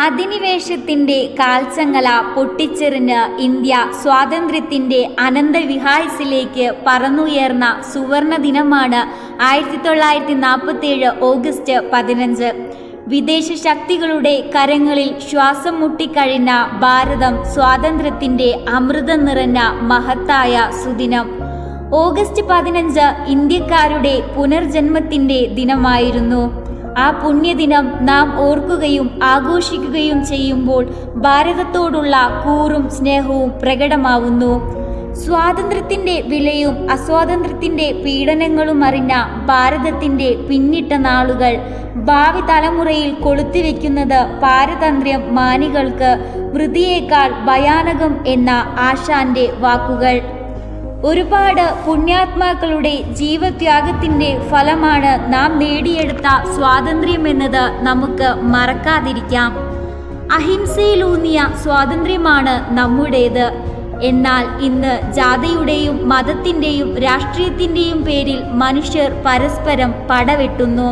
അധിനിവേശത്തിന്റെ കാൽച്ചങ്ങല പൊട്ടിച്ചെറിഞ്ഞ് India സ്വാതന്ത്ര്യത്തിന്റെ അനന്തവിഹായസിലേക്ക് പറന്നുയർന്ന സുവർണ ദിനമാണ് ആയിരത്തി തൊള്ളായിരത്തി നാൽപ്പത്തേഴ് ഓഗസ്റ്റ് പതിനഞ്ച്. വിദേശ ശക്തികളുടെ കരങ്ങളിൽ ശ്വാസം മുട്ടിക്കഴിഞ്ഞ ഭാരതം സ്വാതന്ത്ര്യത്തിന്റെ അമൃതം നിറഞ്ഞ മഹത്തായ സുദിനം. ഓഗസ്റ്റ് പതിനഞ്ച് ഇന്ത്യക്കാരുടെ പുനർജന്മത്തിന്റെ ദിനമായിരുന്നു. ആ പുണ്യദിനം നാം ഓർക്കുകയും ആഘോഷിക്കുകയും ചെയ്യുമ്പോൾ ഭാരതത്തോടുള്ള കൂറും സ്നേഹവും പ്രകടമാവുന്നു. സ്വാതന്ത്ര്യത്തിന്റെ വിലയും അസ്വാതന്ത്ര്യത്തിന്റെ പീഡനങ്ങളും അറിഞ്ഞ ഭാരതത്തിന്റെ പിന്നിട്ട നാളുകൾ ഭാവി തലമുറയിൽ കൊളുത്തിവെക്കുന്നത് പാരതന്ത്ര്യം മാനികൾക്ക് വൃതിയേക്കാൾ ഭയാനകം എന്ന ആശാന്റെ വാക്കുകൾ. ഒരുപാട് പുണ്യാത്മാക്കളുടെ ജീവത്യാഗത്തിന്റെ ഫലമാണ് നാം നേടിയെടുത്ത സ്വാതന്ത്ര്യമെന്നത് നമുക്ക് മറക്കാതിരിക്കാം. അഹിംസയിലൂന്നിയ സ്വാതന്ത്ര്യമാണ് നമ്മുടേത്. എന്നാൽ ഇന്ന് ജാതിയുടെയും മതത്തിന്റെയും രാഷ്ട്രീയത്തിന്റെയും പേരിൽ മനുഷ്യർ പരസ്പരം പടവെട്ടുന്നു.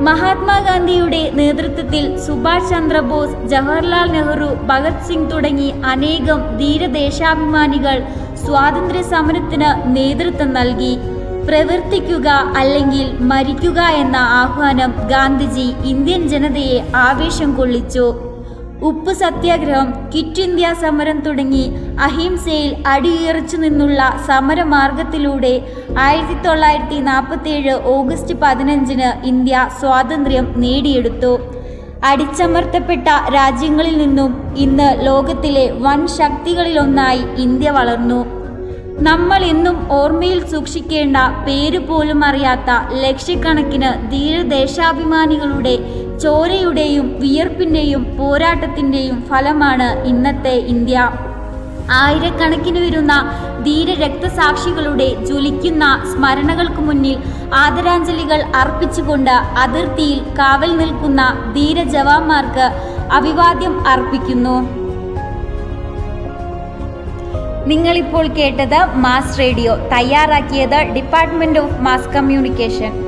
മഹാത്മാഗാന്ധിയുടെ നേതൃത്വത്തിൽ സുഭാഷ് ചന്ദ്രബോസ് ജവഹർലാൽ നെഹ്റു ഭഗത് സിംഗ് തുടങ്ങി അനേകം ധീരദേശാഭിമാനികൾ സ്വാതന്ത്ര്യ സമരത്തിന് നേതൃത്വം നൽകി. പ്രവർത്തിക്കുക അല്ലെങ്കിൽ മരിക്കുക എന്ന ആഹ്വാനം ഗാന്ധിജി ഇന്ത്യൻ ജനതയെ ആവേശം കൊള്ളിച്ചു. ഉപ്പ് സത്യാഗ്രഹം ക്വിറ്റ് ഇന്ത്യ സമരം തുടങ്ങി അഹിംസയിൽ അടിയുറച്ചു നിന്നുള്ള സമരമാർഗത്തിലൂടെ ആയിരത്തി തൊള്ളായിരത്തി നാൽപ്പത്തി ഏഴ് ഓഗസ്റ്റ് പതിനഞ്ചിന് ഇന്ത്യ സ്വാതന്ത്ര്യം നേടിയെടുത്തു. അടിച്ചമർത്തപ്പെട്ട രാജ്യങ്ങളിൽ നിന്നും ഇന്ന് ലോകത്തിലെ വൻ ശക്തികളിലൊന്നായി ഇന്ത്യ വളർന്നു. നമ്മൾ ഇന്നും ഓർമ്മയിൽ സൂക്ഷിക്കേണ്ട പേര് പോലും അറിയാത്ത ലക്ഷക്കണക്കിന് ധീരദേശാഭിമാനികളുടെ ചോരയുടെയും വിയർപ്പിന്റെയും പോരാട്ടത്തിന്റെയും ഫലമാണ് ഇന്നത്തെ ഇന്ത്യ. ആയിരക്കണക്കിന് വരുന്ന ധീര രക്തസാക്ഷികളുടെ ജ്വലിക്കുന്ന സ്മരണകൾക്ക് മുന്നിൽ ആദരാഞ്ജലികൾ അർപ്പിച്ചുകൊണ്ട് അതിർത്തിയിൽ കാവൽ നിൽക്കുന്ന ധീര ജവാന്മാർക്ക് അഭിവാദ്യം അർപ്പിക്കുന്നു. നിങ്ങളിപ്പോൾ കേട്ടത് മാസ് റേഡിയോ. തയ്യാറാക്കിയത് ഡിപ്പാർട്ട്മെന്റ് ഓഫ് മാസ് കമ്മ്യൂണിക്കേഷൻ.